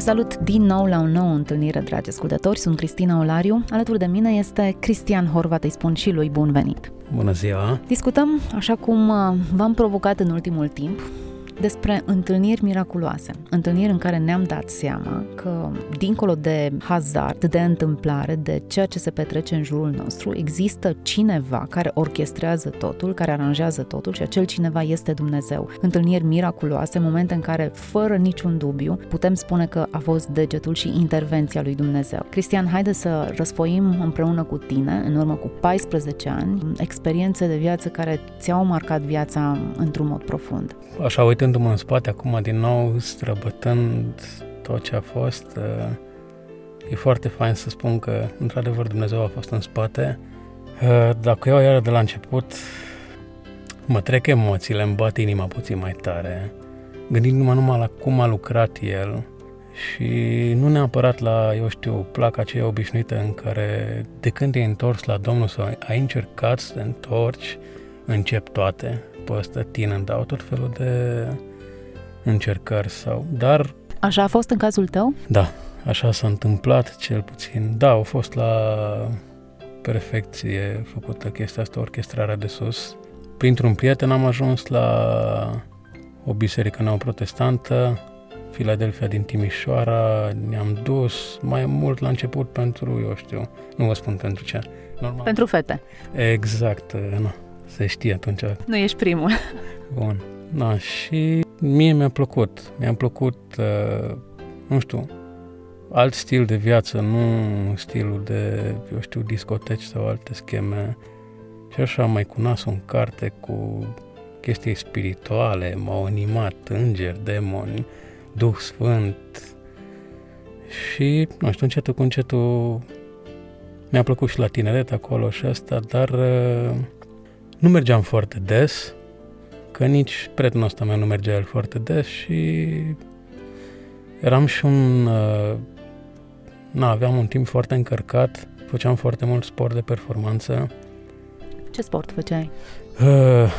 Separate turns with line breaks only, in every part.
Salut din nou la o nouă întâlnire, dragi ascultători. Sunt Cristina Olariu. Alături de mine este Cristian Horvat. Îi spun și lui bun venit.
Bună ziua!
Discutăm, așa cum uh, v-am provocat în ultimul timp, despre întâlniri miraculoase. Întâlniri în care ne-am dat seama că, dincolo de hazard, de întâmplare, de ceea ce se petrece în jurul nostru, există cineva care orchestrează totul, care aranjează totul și acel cineva este Dumnezeu. Întâlniri miraculoase, momente în care, fără niciun dubiu, putem spune că a fost degetul și intervenția lui Dumnezeu. Cristian, haide să răsfoim împreună cu tine, în urmă cu 14 ani, experiențe de viață care ți-au marcat viața într-un mod profund.
Așa, uitându-mă în spate acum din nou, străbătând tot ce a fost, uh, e foarte fain să spun că, într-adevăr, Dumnezeu a fost în spate. Uh, dacă eu iară de la început, mă trec emoțiile, îmi bat inima puțin mai tare, gândindu-mă numai la cum a lucrat El și nu neapărat la, eu știu, placa aceea obișnuită în care de când te-ai întors la Domnul sau ai încercat să te întorci, încep toate pe ăsta tină, dau tot felul de încercări sau... Dar...
Așa a fost în cazul tău?
Da, așa s-a întâmplat cel puțin. Da, au fost la perfecție făcută chestia asta, orchestrarea de sus. Printr-un prieten am ajuns la o biserică neoprotestantă, Filadelfia din Timișoara, ne-am dus mai mult la început pentru, eu știu, nu vă spun pentru ce.
Normal. Pentru fete.
Exact, nu se știe atunci.
Nu ești primul.
Bun. Da, și mie mi-a plăcut. Mi-a plăcut, uh, nu știu, alt stil de viață, nu stilul de, eu știu, discoteci sau alte scheme. Și așa mai cu nasul în carte cu chestii spirituale, m-au animat îngeri, demoni, Duh Sfânt. Și, nu știu, încetul cu încetul mi-a plăcut și la tineret acolo și asta, dar uh, nu mergeam foarte des, că nici prietenul ăsta meu nu mergea el foarte des și eram și un... Uh, na, aveam un timp foarte încărcat, făceam foarte mult sport de performanță.
Ce sport făceai?
Uh,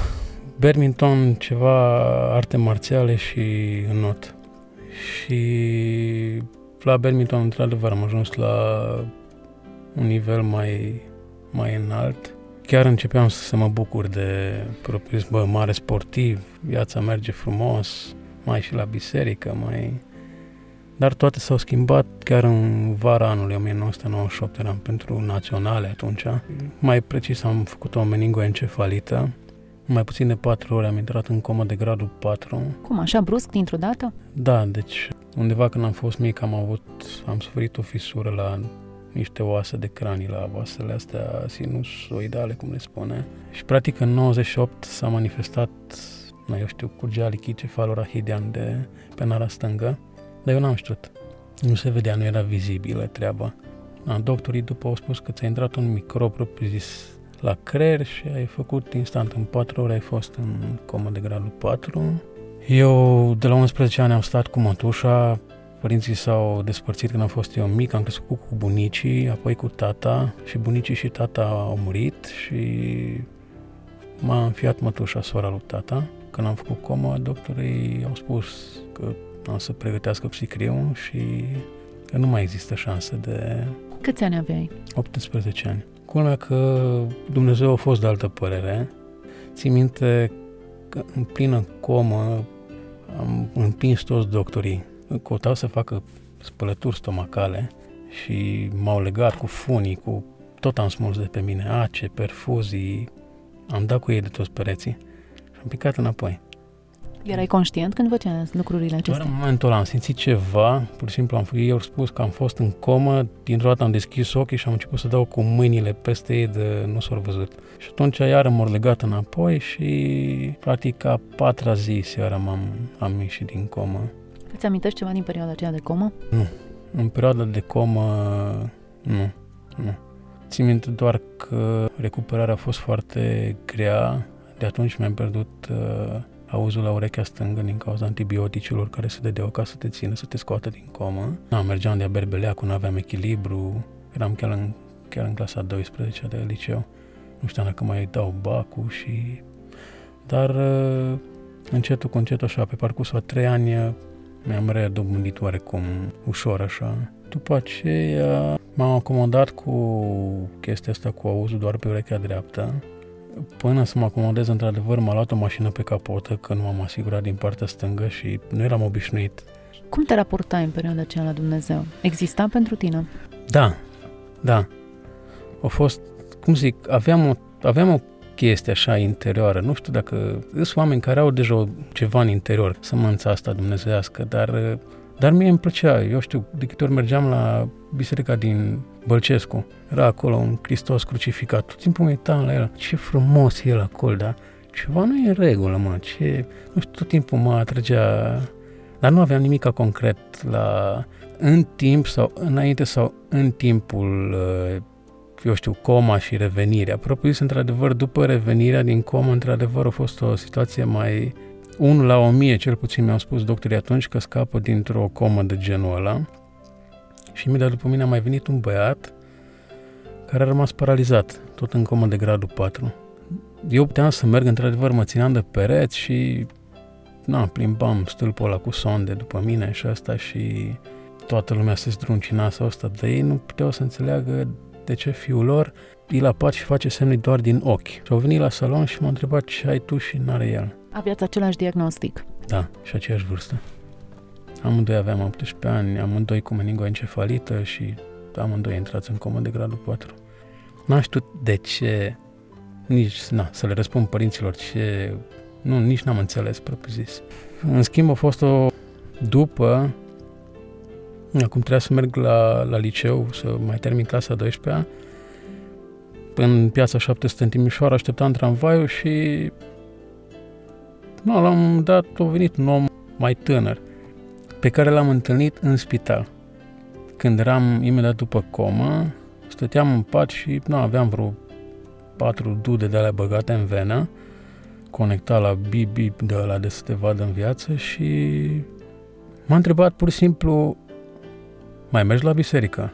badminton, ceva arte marțiale și not. Și la badminton, într-adevăr, am ajuns la un nivel mai, mai înalt chiar începeam să mă bucur de propriu bă, mare sportiv, viața merge frumos, mai și la biserică, mai... Dar toate s-au schimbat chiar în vara anului 1998, eram pentru naționale atunci. Mai precis am făcut o meningoencefalită, mai puțin de patru ore am intrat în comă de gradul 4.
Cum, așa brusc, dintr-o dată?
Da, deci undeva când am fost mic am avut, am suferit o fisură la niște oase de cranii la oasele astea sinusoidale, cum le spune. Și practic în 98 s-a manifestat, nu eu știu, curgea licicefalorahidean de pe nara stângă, dar eu n-am știut. Nu se vedea, nu era vizibilă treaba. Da, doctorii după au spus că ți-a intrat un microb zis la creier și ai făcut instant, în 4 ore ai fost în comă de gradul 4. Eu de la 11 ani am stat cu mătușa, Părinții s-au despărțit când am fost eu mic, am crescut cu bunicii, apoi cu tata și bunicii și tata au murit și m-a înfiat mătușa, sora lui tata. Când am făcut comă, doctorii au spus că am să pregătească psicriu și că nu mai există șanse de...
Câți ani aveai?
18 ani. Culmea că Dumnezeu a fost de altă părere. Țin minte că în plină comă am împins toți doctorii căutau să facă spălături stomacale și m-au legat cu funii, cu tot am smuls de pe mine, ace, perfuzii, am dat cu ei de toți pereții și am picat înapoi.
Erai conștient când făceai lucrurile acestea?
Doar în momentul ăla am simțit ceva, pur și simplu am făcut, eu au spus că am fost în comă, dintr-o dată am deschis ochii și am început să dau cu mâinile peste ei de nu s-au văzut. Și atunci iară m-au legat înapoi și practic a patra zi seara m-am am ieșit din comă.
Îți amintești ceva din perioada aceea de comă?
Nu. În perioada de comă, nu. Nu. Țin minte doar că recuperarea a fost foarte grea. De atunci mi-am pierdut uh, auzul la urechea stângă din cauza antibioticilor care se dădeau ca să te țină, să te scoată din comă. Na, mergeam de-a berbeleacul, nu aveam echilibru, eram chiar în, chiar în clasa 12 de liceu. Nu știam dacă mai dau bacul și... Dar uh, încetul cu încetul așa, pe parcursul a trei ani mi-am redobândit oarecum ușor așa. După aceea m-am acomodat cu chestia asta cu auzul doar pe urechea dreaptă. Până să mă acomodez, într-adevăr, m-a luat o mașină pe capotă când m-am asigurat din partea stângă și nu eram obișnuit.
Cum te raportai în perioada aceea la Dumnezeu? Exista pentru tine?
Da, da. A fost, cum zic, aveam o, aveam o chestie așa interioară. Nu știu dacă sunt oameni care au deja ceva în interior, sămânța asta dumnezeiască, dar, dar mie îmi plăcea. Eu știu, de câte ori mergeam la biserica din Bălcescu, era acolo un Hristos crucificat. Tot timpul mă uitam la el. Ce frumos e el acolo, da? Ceva nu e în regulă, mă. Ce... Nu știu, tot timpul mă atragea... Dar nu aveam nimic concret la... În timp sau înainte sau în timpul uh, eu știu, coma și revenirea. Propriu într-adevăr, după revenirea din comă, într-adevăr, a fost o situație mai... Unul la o mie, cel puțin mi-au spus doctorii atunci că scapă dintr-o comă de genul ăla. Și imediat după mine a mai venit un băiat care a rămas paralizat, tot în comă de gradul 4. Eu puteam să merg, într-adevăr, mă țineam de pereți și na, plimbam stâlpul ăla cu sonde după mine și asta și toată lumea se zdruncina sau asta, dar ei nu puteau să înțeleagă de ce fiul lor îi la pat și face semne doar din ochi. Și au venit la salon și m-au întrebat ce ai tu și n-are el.
Aveați același diagnostic?
Da, și aceeași vârstă. Amândoi aveam 18 ani, amândoi cu meningoencefalită și amândoi intrați în comă de gradul 4. N-am știut de ce, nici, na, să le răspund părinților ce, nu, nici n-am înțeles, propriu zis. În schimb, a fost o, după Acum trebuia să merg la, la liceu, să mai termin clasa 12-a. În piața 700 în Timișoara așteptam tramvaiul și nu, l-am dat, a venit un om mai tânăr pe care l-am întâlnit în spital. Când eram imediat după comă, stăteam în pat și nu, aveam vreo patru dude de alea băgate în venă, conectat la bip-bip de ăla de să te vadă în viață și m-a întrebat pur și simplu mai mergi la biserică?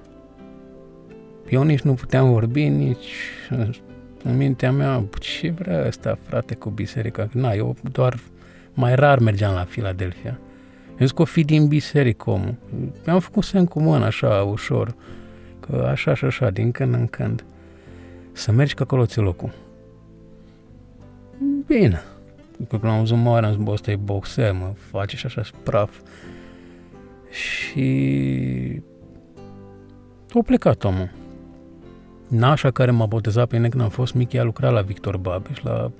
Eu nici nu puteam vorbi, nici în mintea mea, ce vrea ăsta, frate, cu biserica? Na, eu doar mai rar mergeam la Filadelfia. Eu zic că o fi din biserică omul. Mi-am făcut semn cu mâna așa, ușor, că așa și așa, din când în când. Să mergi că acolo ți locul. Bine. După când am văzut mare, am zis, bă, ăsta e boxer, mă, face și așa praf. Și a plecat omul. Nașa care m-a botezat pe mine când am fost mic, ea lucra la Victor Babeș, la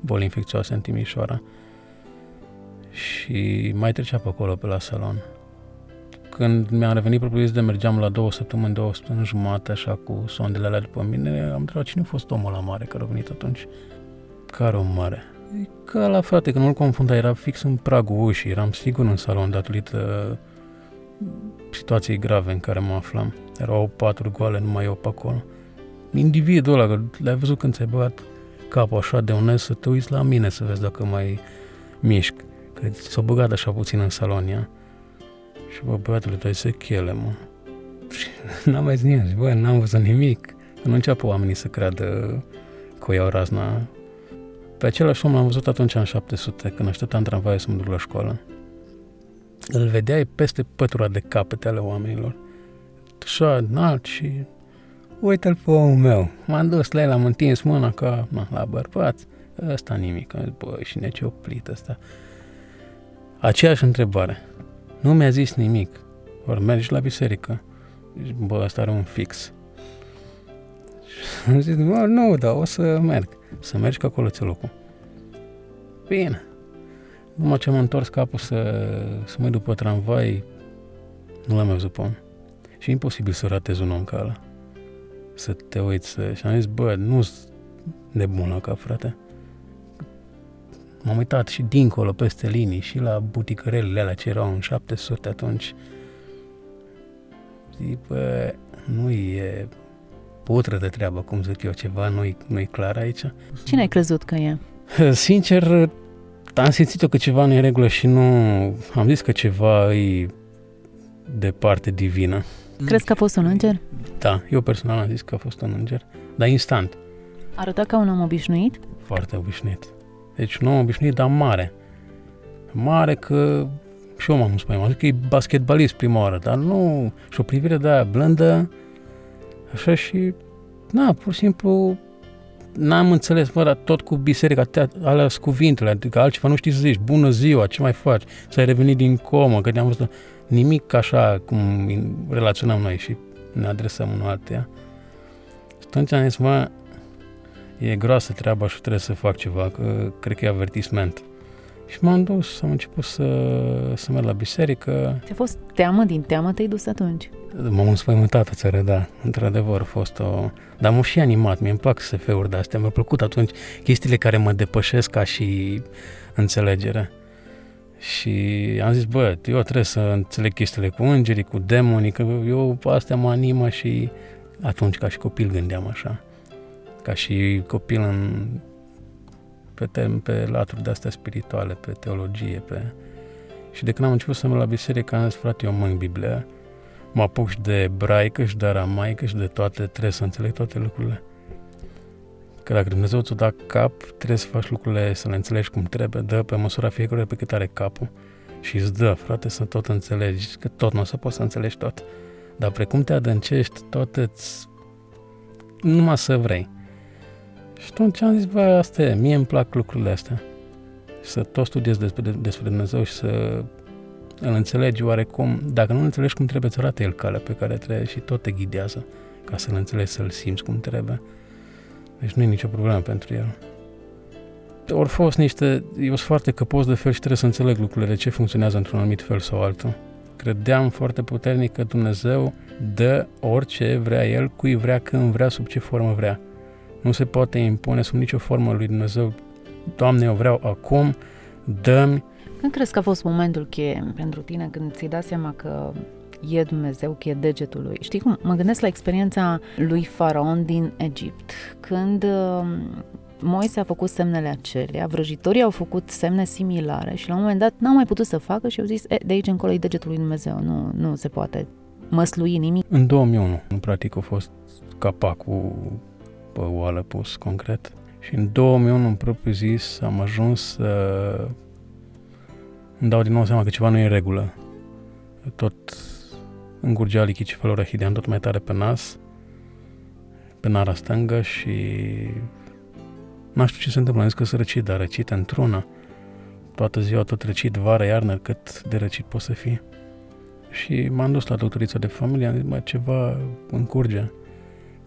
boli infecțioase în Timișoara. Și mai trecea pe acolo, pe la salon. Când mi-am revenit propriu de mergeam la două săptămâni, două săptămâni jumate, așa, cu sondele alea după mine, am întrebat cine a fost omul la mare care a venit atunci. Care om mare? Ca la frate, că nu-l confunda, era fix în pragul ușii, eram sigur în salon datorită situației grave în care mă aflam. Erau patru goale, numai eu pe acolo. Individul ăla, că l-ai văzut când ți-ai băgat capul așa de un să te uiți la mine să vezi dacă mai mișc. Că s-a băgat așa puțin în salon, ia. Și bă, băiatule, tu ai sechele, mă. Și n-am mai zis nimic, bă, n-am văzut nimic. Că nu înceapă oamenii să creadă că o iau razna. Pe același om l-am văzut atunci în 700, când așteptam tramvaiul să mă duc la școală. Îl vedeai peste pătura de capete ale oamenilor. Așa, înalt și... Uite-l pe omul meu. M-am dus la el, am întins mâna ca na, la bărbat. Ăsta nimic. Am zis, bă, și ne ce oprit ăsta. Aceeași întrebare. Nu mi-a zis nimic. Ori mergi la biserică. Zici, bă, ăsta are un fix. Și am zis, bă, nu, dar o să merg. Să mergi că acolo ți locul. Bine. Numai ce am întors capul să, să mă după tramvai, nu l-am mai văzut pe om. Și e imposibil să ratezi un om ca ăla. Să te uiți să... Și am zis, bă, nu nebună ca frate. M-am uitat și dincolo, peste linii, și la buticărelele alea ce erau în 700 atunci. Zic, bă, nu e... putră de treabă, cum zic eu, ceva nu-i, nu-i clar aici.
Cine ai crezut că e?
Sincer, am simțit-o că ceva nu e în regulă și nu... Am zis că ceva e de parte divină.
Crezi că a fost un înger?
Da, eu personal am zis că a fost un înger, dar instant.
Arăta ca un om obișnuit?
Foarte obișnuit. Deci un om obișnuit, dar mare. Mare că și eu m-am spus, am zis că e basketbalist prima oară, dar nu, și o privire de aia blândă, așa și, na, pur și simplu, n-am înțeles, mă, dar tot cu biserica, alea cuvintele, adică altceva nu știi să zici, bună ziua, ce mai faci, să ai revenit din comă, că ne-am văzut, nimic așa cum relaționăm noi și ne adresăm unul altuia. Și atunci am zis, mă, e groasă treaba și trebuie să fac ceva, că cred că e avertisment. Și m-am dus, am început să, să merg la biserică.
Ți-a fost teamă din teamă te-ai dus atunci?
M-am înspăimântat țară, da. Într-adevăr a fost o... Dar m-am și animat, mi-e plac SF-uri de astea. Mi-a plăcut atunci chestiile care mă depășesc ca și înțelegere. Și am zis, bă, eu trebuie să înțeleg chestiile cu îngerii, cu demonii, că eu astea mă animă și atunci ca și copil gândeam așa. Ca și copil în pe, tem, pe laturi de astea spirituale, pe teologie, pe... Și de când am început să merg la biserică, am zis, frate, eu mă în Biblie, mă apuc și de ebraică și de aramaică și de toate, trebuie să înțeleg toate lucrurile. Că dacă Dumnezeu ți-o da cap, trebuie să faci lucrurile, să le înțelegi cum trebuie, dă pe măsura fiecare pe cât are capul și îți dă, frate, să tot înțelegi, că tot nu o să poți să înțelegi tot. Dar precum te adâncești, tot îți... numai să vrei. Și atunci am zis, bă, asta e, mie îmi plac lucrurile astea. Să tot studiez despre, despre Dumnezeu și să îl înțelegi oarecum. Dacă nu înțelegi cum trebuie, să arate El calea pe care trebuie și tot te ghidează ca să-L înțelegi, să-L simți cum trebuie. Deci nu e nicio problemă pentru El. Ori fost niște, eu sunt foarte căpos de fel și trebuie să înțeleg lucrurile, de ce funcționează într-un anumit fel sau altul. Credeam foarte puternic că Dumnezeu dă orice vrea El, cui vrea, când vrea, sub ce formă vrea nu se poate impune sub nicio formă lui Dumnezeu. Doamne, eu vreau acum, dă-mi.
Când crezi că a fost momentul cheie pentru tine când ți-ai dat seama că e Dumnezeu, că e degetul lui? Știi cum? Mă gândesc la experiența lui Faraon din Egipt, când um, Moise a făcut semnele acelea, vrăjitorii au făcut semne similare și la un moment dat n-au mai putut să facă și au zis, e, de aici încolo e degetul lui Dumnezeu, nu, nu se poate măslui nimic.
În 2001, în practic, a fost capacul pe oală pus concret. Și în 2001, în propriu zis, am ajuns să îmi dau din nou seama că ceva nu e în regulă. Tot îngurgea lichicefalorahidea tot mai tare pe nas, pe nara stângă și nu știu ce se întâmplă, am zis că să răcit, dar răcit într-una. Toată ziua tot răcit, vară, iarnă, cât de răcit poți să fii. Și m-am dus la doctorița de familie, am zis, mă, ceva încurge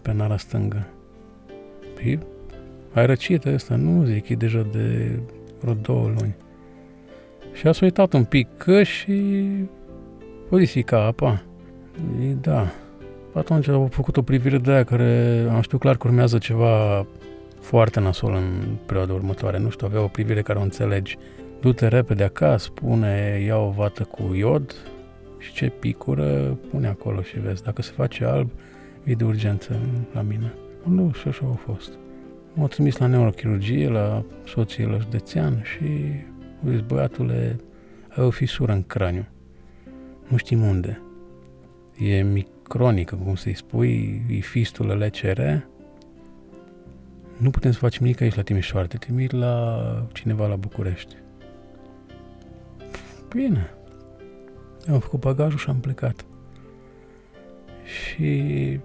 pe nara stângă. Păi, ai răcit ăsta? Nu, zic, e deja de vreo două luni. Și a uitat un pic căș și ca apa. E, da. Atunci au făcut o privire de aia care am știut clar că urmează ceva foarte nasol în perioada următoare. Nu știu, avea o privire care o înțelegi. Du-te repede acasă, pune, ia o vată cu iod și ce picură, pune acolo și vezi. Dacă se face alb, e de urgență la mine. Nu, și așa a fost. M-au trimis la neurochirurgie, la soție la județean și au zis, băiatule, ai o fisură în craniu. Nu știm unde. E micronică, cum să-i spui, e fistulă LCR. Nu putem să facem nimic aici la Timișoara, te trimit la cineva la București. Bine. Am făcut bagajul și am plecat. Și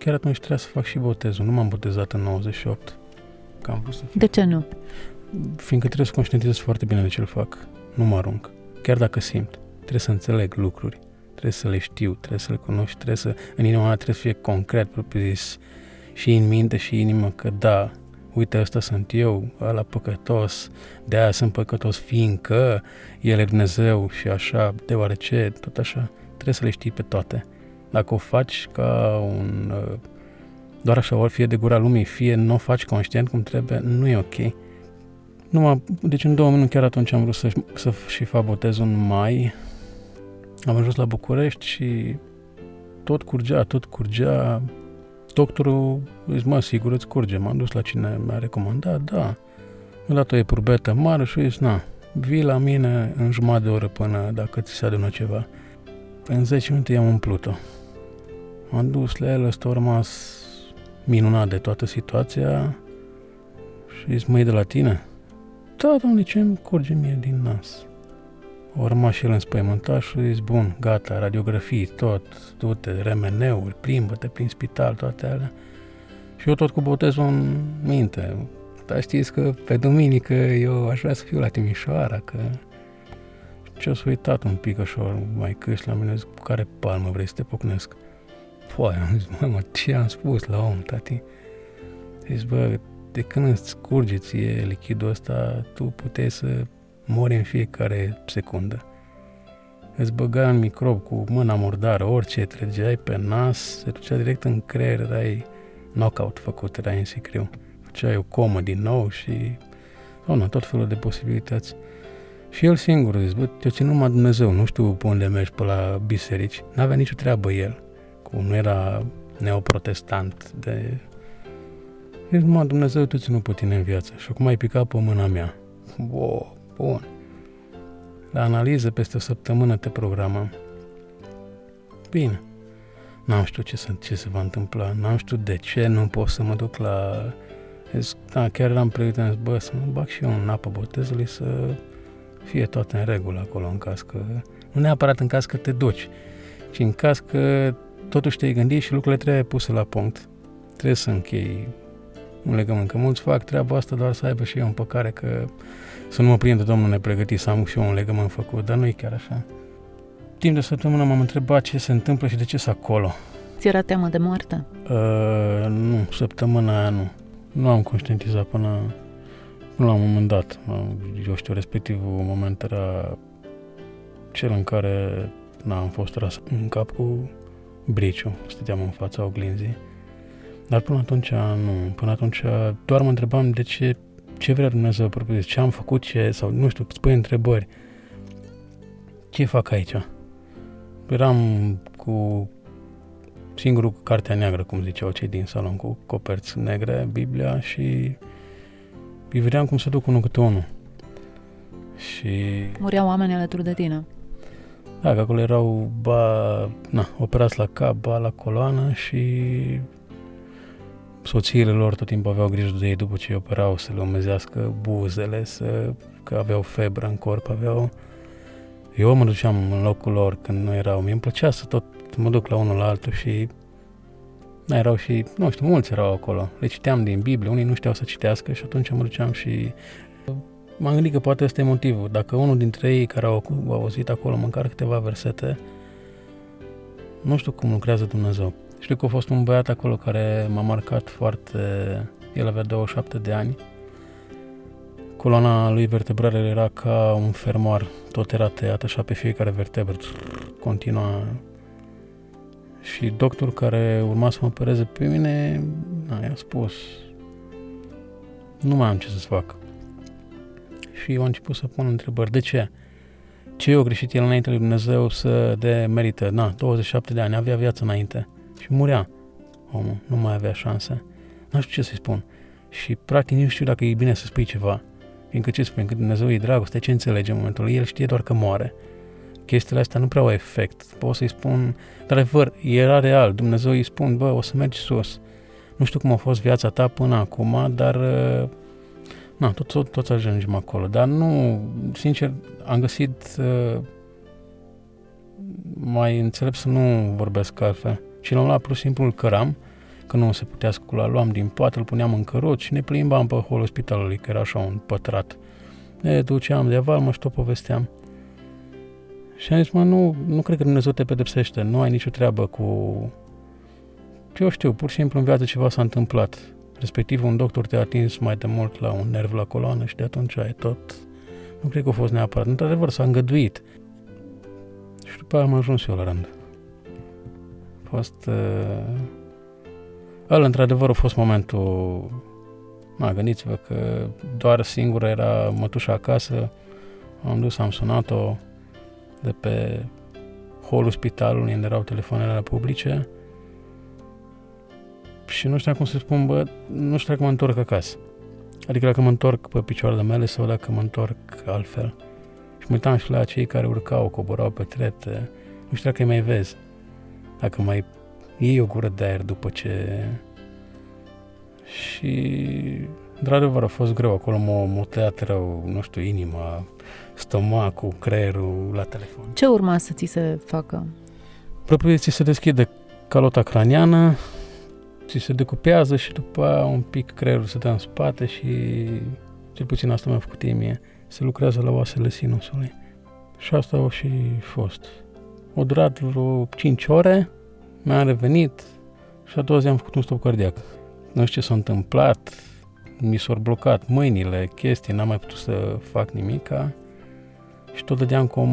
chiar atunci trebuia să fac și botezul. Nu m-am botezat în 98. Că am vrut să
De ce nu?
Fiindcă trebuie să conștientizez foarte bine de ce îl fac. Nu mă arunc. Chiar dacă simt. Trebuie să înțeleg lucruri. Trebuie să le știu, trebuie să le cunosc, trebuie să, în inima mea trebuie să fie concret, propriu zis, și în minte și inimă că da, uite, ăsta sunt eu, ăla păcătos, de aia sunt păcătos, fiindcă El e Dumnezeu și așa, deoarece, tot așa, trebuie să le știi pe toate. Dacă o faci ca un... Uh, doar așa, ori fie de gura lumii, fie nu o faci conștient cum trebuie, nu e ok. Numai, deci în 2000 chiar atunci am vrut să, să și fac botezul în mai. Am ajuns la București și tot curgea, tot curgea. doctorul zice, mă, sigur îți curge. M-am dus la cine mi-a recomandat, da. Mi-a dat o epurbetă mare și zis, na, vii la mine în jumătate de oră până dacă ți se adună ceva. În 10 minute i-am umplut-o. M-am dus la el, ăsta a rămas minunat de toată situația și zis, măi, de la tine? Da, domnule, ce îmi curge mie din nas? O rămas și el înspăimântat și zis, bun, gata, radiografii, tot, du-te, remeneuri, plimbă-te prin spital, toate alea. Și eu tot cu botezul în minte. Dar știți că pe duminică eu aș vrea să fiu la Timișoara, că ce-o să uitat un pic așa, mai câști la mine, zic, cu care palmă vrei să te pocnesc? Păi, am zis, mă, mă, ce am spus la om, tati? Zici, bă, de când îți curge ție lichidul ăsta, tu puteai să mori în fiecare secundă. Îți băga în microb cu mâna murdară, orice trăgeai pe nas, se ducea direct în creier, erai knockout făcut, erai în sicriu. Făceai o comă din nou și, sau nu, tot felul de posibilități. Și el singur zis, bă, te-o ținut numai Dumnezeu, nu știu pe unde mergi pe la biserici. N-avea nicio treabă el, cum nu era neoprotestant de... Zic, mă, Dumnezeu te ținut pe tine în viață și acum ai picat pe mâna mea. Wow, bun. La analiză peste o săptămână te programăm. Bine. N-am știut ce, să, ce se va întâmpla, n-am știut de ce nu pot să mă duc la... Zic, da, chiar eram pregătit, bă, să mă bag și eu în apă botezului să fie toate în regulă acolo în caz că... Nu neapărat în caz că te duci, ci în caz că totuși te-ai gândit și lucrurile trebuie puse la punct. Trebuie să închei un legământ, că mulți fac treaba asta doar să aibă și eu împăcare că să nu mă prindă Domnul nepregătit să am și eu un legământ făcut, dar nu e chiar așa. Timp de săptămână m-am întrebat ce se întâmplă și de ce sunt acolo.
Ți era teamă de moarte?
Uh, nu, săptămâna aia nu. Nu am conștientizat până, până la un moment dat. Eu știu, respectivul moment era cel în care n am fost ras în cap cu briciu. Stăteam în fața oglinzii. Dar până atunci nu. Până atunci doar mă întrebam de ce, ce vrea Dumnezeu propriu, ce am făcut, ce, sau nu știu, îți pui întrebări. Ce fac aici? Eram cu singurul cu cartea neagră, cum ziceau cei din salon, cu coperți negre, Biblia și îi vedeam cum se duc unul câte unul. Și...
Mureau oameni alături de tine.
Da, că acolo erau ba, na, operați la cap, ba la coloană și soțiile lor tot timpul aveau grijă de ei după ce îi operau să le umezească buzele, să, că aveau febră în corp, aveau... Eu mă duceam în locul lor când nu erau. Mie îmi plăcea să tot mă duc la unul la altul și na, erau și, nu știu, mulți erau acolo. Le citeam din Biblie, unii nu știau să citească și atunci mă duceam și m-am gândit că poate ăsta e motivul. Dacă unul dintre ei care au, au auzit acolo măcar câteva versete, nu știu cum lucrează Dumnezeu. Știu că a fost un băiat acolo care m-a marcat foarte... El avea 27 de ani. Coloana lui vertebrală era ca un fermoar. Tot era tăiat așa pe fiecare vertebră. Continua. Și doctorul care urma să mă opereze pe mine, na, i-a spus nu mai am ce să-ți fac. Și eu am început să pun întrebări. De ce? Ce eu greșit el înainte lui Dumnezeu să de merită? Na, 27 de ani, avea viață înainte și murea omul, nu mai avea șanse. Nu știu ce să-i spun. Și practic nu știu dacă e bine să spui ceva. Fiindcă ce spune, că Dumnezeu e dragoste, ce înțelege în momentul El știe doar că moare. Chestiile astea nu prea au efect. Pot să-i spun, dar adevăr, era real. Dumnezeu îi spun, bă, o să mergi sus. Nu știu cum a fost viața ta până acum, dar na, tot, tot, toți ajungem acolo. Dar nu, sincer, am găsit uh, mai înțelept să nu vorbesc altfel și l-am luat pur și simplu îl căram, că nu se putea scula, luam din poate, îl puneam în căruț și ne plimbam pe holul spitalului, că era așa un pătrat. Ne duceam de valmă și tot povesteam. Și am zis, mă, nu, nu cred că Dumnezeu te pedepsește, nu ai nicio treabă cu... Eu știu, pur și simplu în viață ceva s-a întâmplat. Respectiv, un doctor te-a atins mai de mult la un nerv la coloană și de atunci ai tot... Nu cred că a fost neapărat. Într-adevăr, s-a îngăduit. Și după aia am ajuns eu la rând fost... Uh, ăla, într-adevăr, a fost momentul... Ma, gândiți-vă că doar singură era mătușa acasă. Am dus, am sunat-o de pe holul spitalului unde erau telefoanele publice și nu știu cum să spun, bă, nu știu dacă mă întorc acasă. Adică dacă mă întorc pe picioarele mele sau dacă mă întorc altfel. Și mă uitam și la cei care urcau, coborau pe trepte. Nu știu dacă îi mai vezi. Dacă mai iei o gură de aer după ce... Și într-adevăr a fost greu. Acolo mă, mă tăiat rău, nu știu, inima, stomacul, creierul la telefon.
Ce urma să ți se facă?
Propriu ți se deschide calota craniană, ți se decupează și după aia un pic creierul se dă în spate și cel puțin asta mi-a făcut mie. Se lucrează la oasele sinusului. Și asta a și fost. O durat vreo 5 ore, mi-am revenit și a doua zi am făcut un stop cardiac. Nu știu ce s-a întâmplat, mi s-au blocat mâinile, chestii, n-am mai putut să fac nimica și tot dădeam cu o,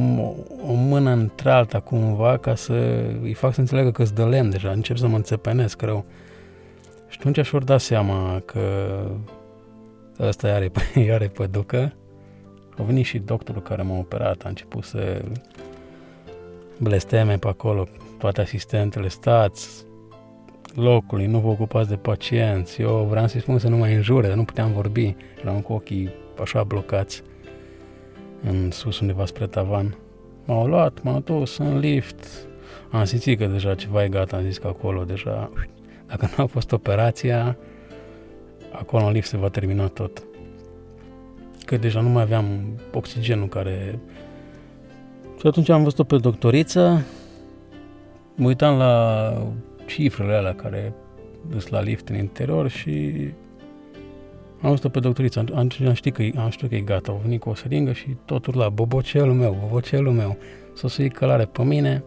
o mână într-alta cumva ca să îi fac să înțeleagă că-s de lemn deja, încep să mă înțepenesc rău. Și atunci și-or dat seama că ăsta are, are păducă. A venit și doctorul care m-a operat, a început să blesteme pe acolo, toate asistentele, stați locului, nu vă ocupați de pacienți. Eu vreau să-i spun să nu mai înjure, dar nu puteam vorbi. Eram cu ochii așa blocați în sus undeva spre tavan. M-au luat, m-au dus în lift. Am simțit că deja ceva e gata, am zis că acolo deja, dacă nu a fost operația, acolo în lift se va termina tot. Că deja nu mai aveam oxigenul care... Și atunci am văzut-o pe doctoriță, mă uitam la cifrele alea care sunt la lift în interior și am văzut-o pe doctoriță, atunci am știut că, am știut că e gata, au venit cu o seringă și tot urla, bobocelul meu, bobocelul meu, s-o să călare pe mine,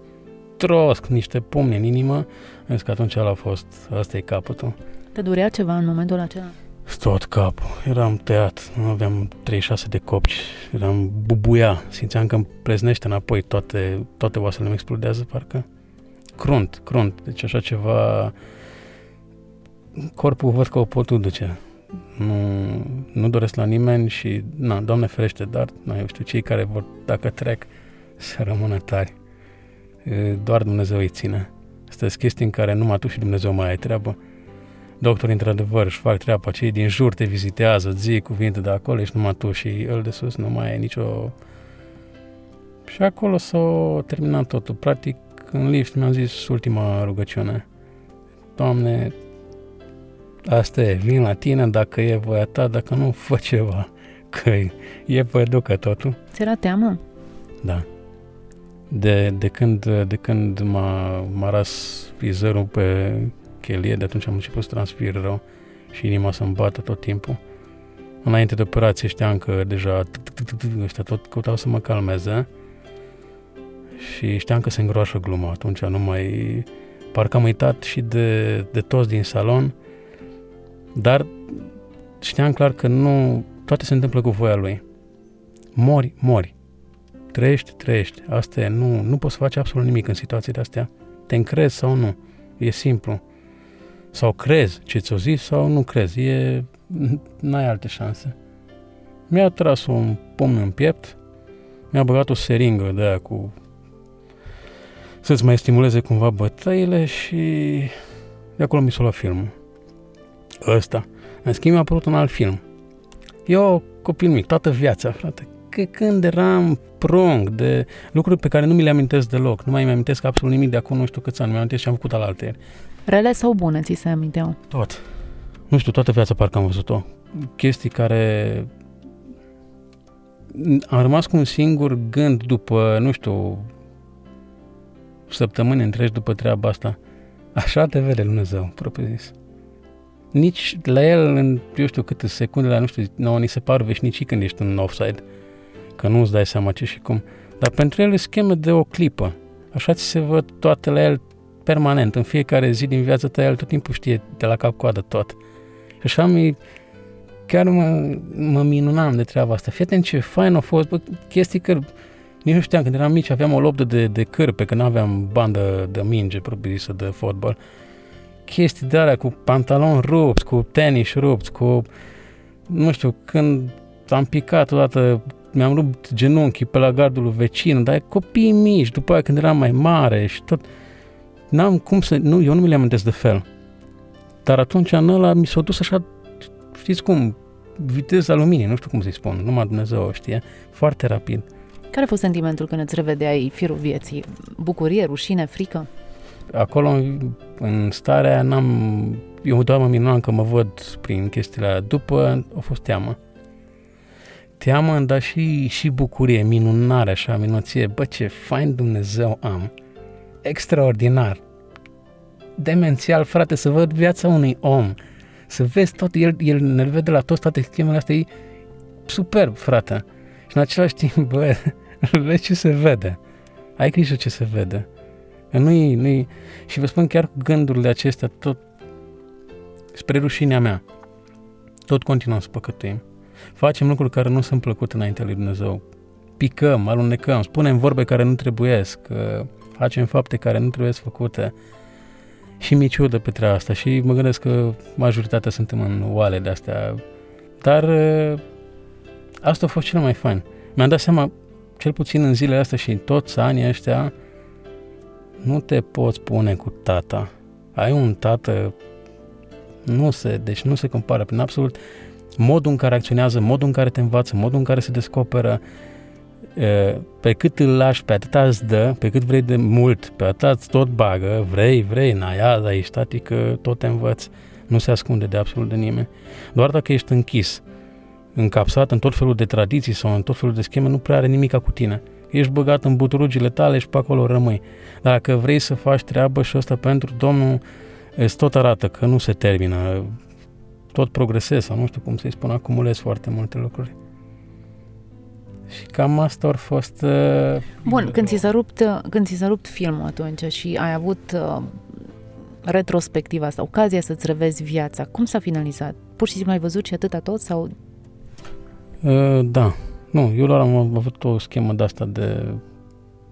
trosc niște pumni în inimă, am zis că atunci a fost, ăsta e capătul.
Te durea ceva în momentul acela?
Tot capul, eram tăiat, nu aveam 36 de copci, eram bubuia, simțeam că îmi pleznește înapoi toate, toate oasele îmi explodează, parcă. Crunt, crunt, deci așa ceva, corpul văd că o pot duce nu, nu doresc la nimeni și, na, Doamne ferește, dar, na, eu știu, cei care vor, dacă trec, să rămână tari. Doar Dumnezeu îi ține. Asta sunt chestii în care numai tu și Dumnezeu mai ai treabă. Doctorii, într-adevăr, își fac treaba, cei din jur te vizitează, zi cuvinte de acolo, ești numai tu și el de sus nu mai ai nicio... Și acolo s-a terminat totul. Practic, în lift mi-am zis ultima rugăciune. Doamne, asta e, vin la tine dacă e voia ta, dacă nu, fă ceva, că e păducă totul.
Ți era teamă?
Da. De, de când, de când m-a, m-a ras frizerul pe chelie, de atunci am început să transpir rău și inima să-mi bată tot timpul. Înainte de operație știam că deja ăștia tot căutau să mă calmeze și știam că se îngroașă gluma. Atunci nu mai... Parcă am uitat și de, de toți din salon dar știam clar că nu, toate se întâmplă cu voia lui. Mori, mori. Trăiești, trăiești. Asta e, nu, nu poți să faci absolut nimic în situațiile astea. Te încrezi sau nu. E simplu. Sau crezi ce ți-o zis sau nu crezi. E, n-ai alte șanse. Mi-a tras un pumn în piept, mi-a băgat o seringă de aia cu să-ți mai stimuleze cumva bătăile și de acolo mi s-a luat filmul ăsta. În schimb, a apărut un alt film. Eu, copil mic, toată viața, frate, că când eram prong de lucruri pe care nu mi le amintesc deloc, nu mai mi amintesc absolut nimic de acum nu știu câți ani, mi amintesc ce am făcut al ieri.
Rele sau bune ți se aminteau?
Tot. Nu știu, toată viața parcă am văzut-o. Chestii care am rămas cu un singur gând după, nu știu, săptămâni întregi după treaba asta. Așa te vede Dumnezeu, propriu zis nici la el, în, eu știu câte secunde, la nu știu, nouă ni se par veșnicii când ești în offside, că nu îți dai seama ce și cum. Dar pentru el e scheme de o clipă. Așa ți se văd toate la el permanent, în fiecare zi din viața ta, el tot timpul știe de la cap-coadă tot. Și așa mi chiar mă, mă minunam de treaba asta. Fii atent ce fain a fost, bă, chestii că nici nu știam, când eram mici aveam o loptă de, de cârpe, că nu aveam bandă de minge propriu zisă de fotbal chestii de alea cu pantaloni rupți, cu tenis rupți, cu, nu știu, când am picat odată, mi-am rupt genunchii pe la gardul vecin, dar copii mici, după aia când eram mai mare și tot, n-am cum să, nu, eu nu mi le amintesc de fel. Dar atunci în ăla mi s-a dus așa, știți cum, viteza luminii, nu știu cum să-i spun, numai Dumnezeu o știe, foarte rapid.
Care a fost sentimentul când îți revedeai firul vieții? Bucurie, rușine, frică?
Acolo, în starea aia, n-am... Eu doar mă minunam că mă văd prin chestiile alea. După, a fost teamă. Teamă, dar și, și bucurie, minunare, așa, minuție. Bă, ce fain Dumnezeu am. Extraordinar. Demențial, frate, să văd viața unui om. Să vezi tot, el, el ne vede la toți toate schemele astea, e superb, frate. Și în același timp, bă, vezi ce se vede. Ai grijă ce se vede. Nu-i, nu-i... Și vă spun chiar cu gândurile acestea, tot spre rușinea mea, tot continuăm să păcătuim. Facem lucruri care nu sunt plăcute înaintea lui Dumnezeu. Picăm, alunecăm, spunem vorbe care nu trebuiesc, facem fapte care nu trebuie făcute. Și mi ciudă pe treaba asta și mă gândesc că majoritatea suntem în oale de astea. Dar asta a fost cel mai fain. Mi-am dat seama, cel puțin în zilele astea și în toți anii ăștia, nu te poți pune cu tata. Ai un tată, nu se, deci nu se compară prin absolut modul în care acționează, modul în care te învață, modul în care se descoperă, pe cât îl lași, pe atât îți dă, pe cât vrei de mult, pe atât îți tot bagă, vrei, vrei, naia, dar ești statică, tot te învăț, nu se ascunde de absolut de nimeni. Doar dacă ești închis, încapsat în tot felul de tradiții sau în tot felul de scheme, nu prea are nimica cu tine. Ești băgat în buturugile tale și pe acolo rămâi. Dar dacă vrei să faci treabă și asta pentru Domnul, îți tot arată că nu se termină, tot progresezi sau nu știu cum să-i spun, acumulezi foarte multe lucruri. Și cam asta a fost... Uh,
Bun, când ți, s-a rupt, când ți s-a rupt filmul atunci și ai avut uh, retrospectiva asta, ocazia să-ți revezi viața, cum s-a finalizat? Pur și simplu ai văzut și atâta tot sau...
Uh, da. Nu, eu doar am avut o schemă de asta de,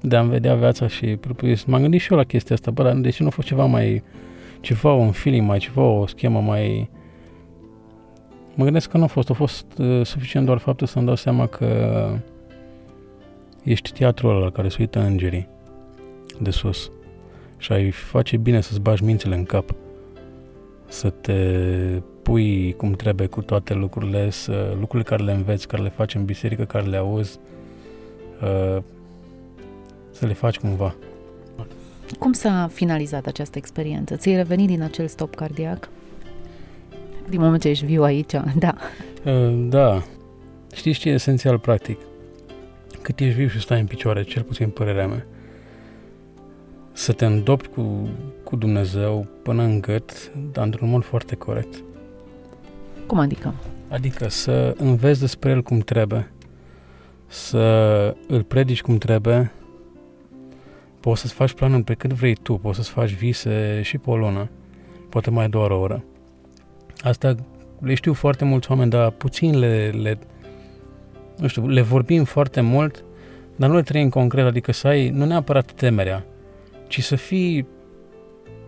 de a-mi vedea viața și propriu M-am gândit și eu la chestia asta, bă, dar deși nu a fost ceva mai... ceva, un feeling mai, ceva, o schemă mai Mă gândesc că nu a fost, a fost uh, suficient doar faptul să-mi dau seama că ești teatrul ăla la care se uită îngerii de sus și ai face bine să-ți bagi mințile în cap, să te pui cum trebuie cu toate lucrurile, să, lucrurile care le înveți, care le faci în biserică, care le auzi, uh, să le faci cumva.
Cum s-a finalizat această experiență? Ți-ai revenit din acel stop cardiac? Din moment ce ești viu aici, da.
Uh, da. Știți ce e esențial practic? Cât ești viu și stai în picioare, cel puțin părerea mea, să te îndopi cu, cu Dumnezeu până în gât, dar într-un mod foarte corect.
Cum adică?
Adică să înveți despre El cum trebuie, să îl predici cum trebuie, poți să-ți faci planul pe cât vrei tu, poți să-ți faci vise și pe o lună, poate mai doar o oră. Asta le știu foarte mulți oameni, dar puțin le, le, nu știu, le vorbim foarte mult, dar nu le trăim concret, adică să ai, nu neapărat temerea, ci să fii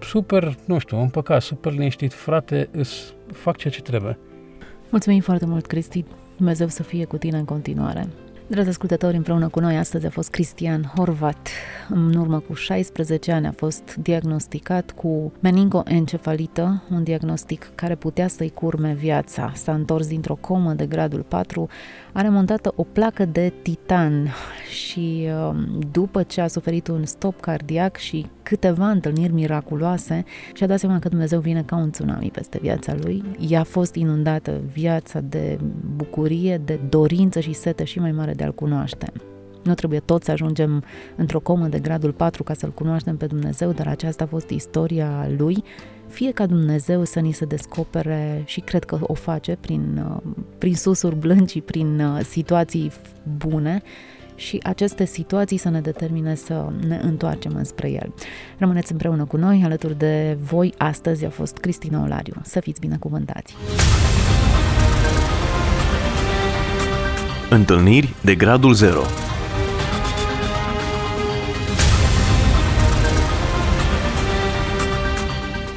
super, nu știu, împăcat, super liniștit, frate, îți fac ceea ce trebuie.
Mulțumim foarte mult, Cristi. Dumnezeu să fie cu tine în continuare. Dragi ascultători, împreună cu noi astăzi a fost Cristian Horvat. În urmă cu 16 ani a fost diagnosticat cu meningoencefalită, un diagnostic care putea să-i curme viața. S-a întors dintr-o comă de gradul 4, are montată o placă de titan și um, după ce a suferit un stop cardiac și câteva întâlniri miraculoase, și-a dat seama că Dumnezeu vine ca un tsunami peste viața lui. I-a fost inundată viața de bucurie, de dorință și sete și mai mare de a-L cunoaște. Nu trebuie toți să ajungem într-o comă de gradul 4 ca să-L cunoaștem pe Dumnezeu, dar aceasta a fost istoria Lui. Fie ca Dumnezeu să ni se descopere și cred că o face prin, uh, prin susuri blângi și prin uh, situații bune, și aceste situații să ne determine să ne întoarcem înspre El. Rămâneți împreună cu noi, alături de voi astăzi a fost Cristina Olariu. Să fiți binecuvântați!
Întâlniri de gradul 0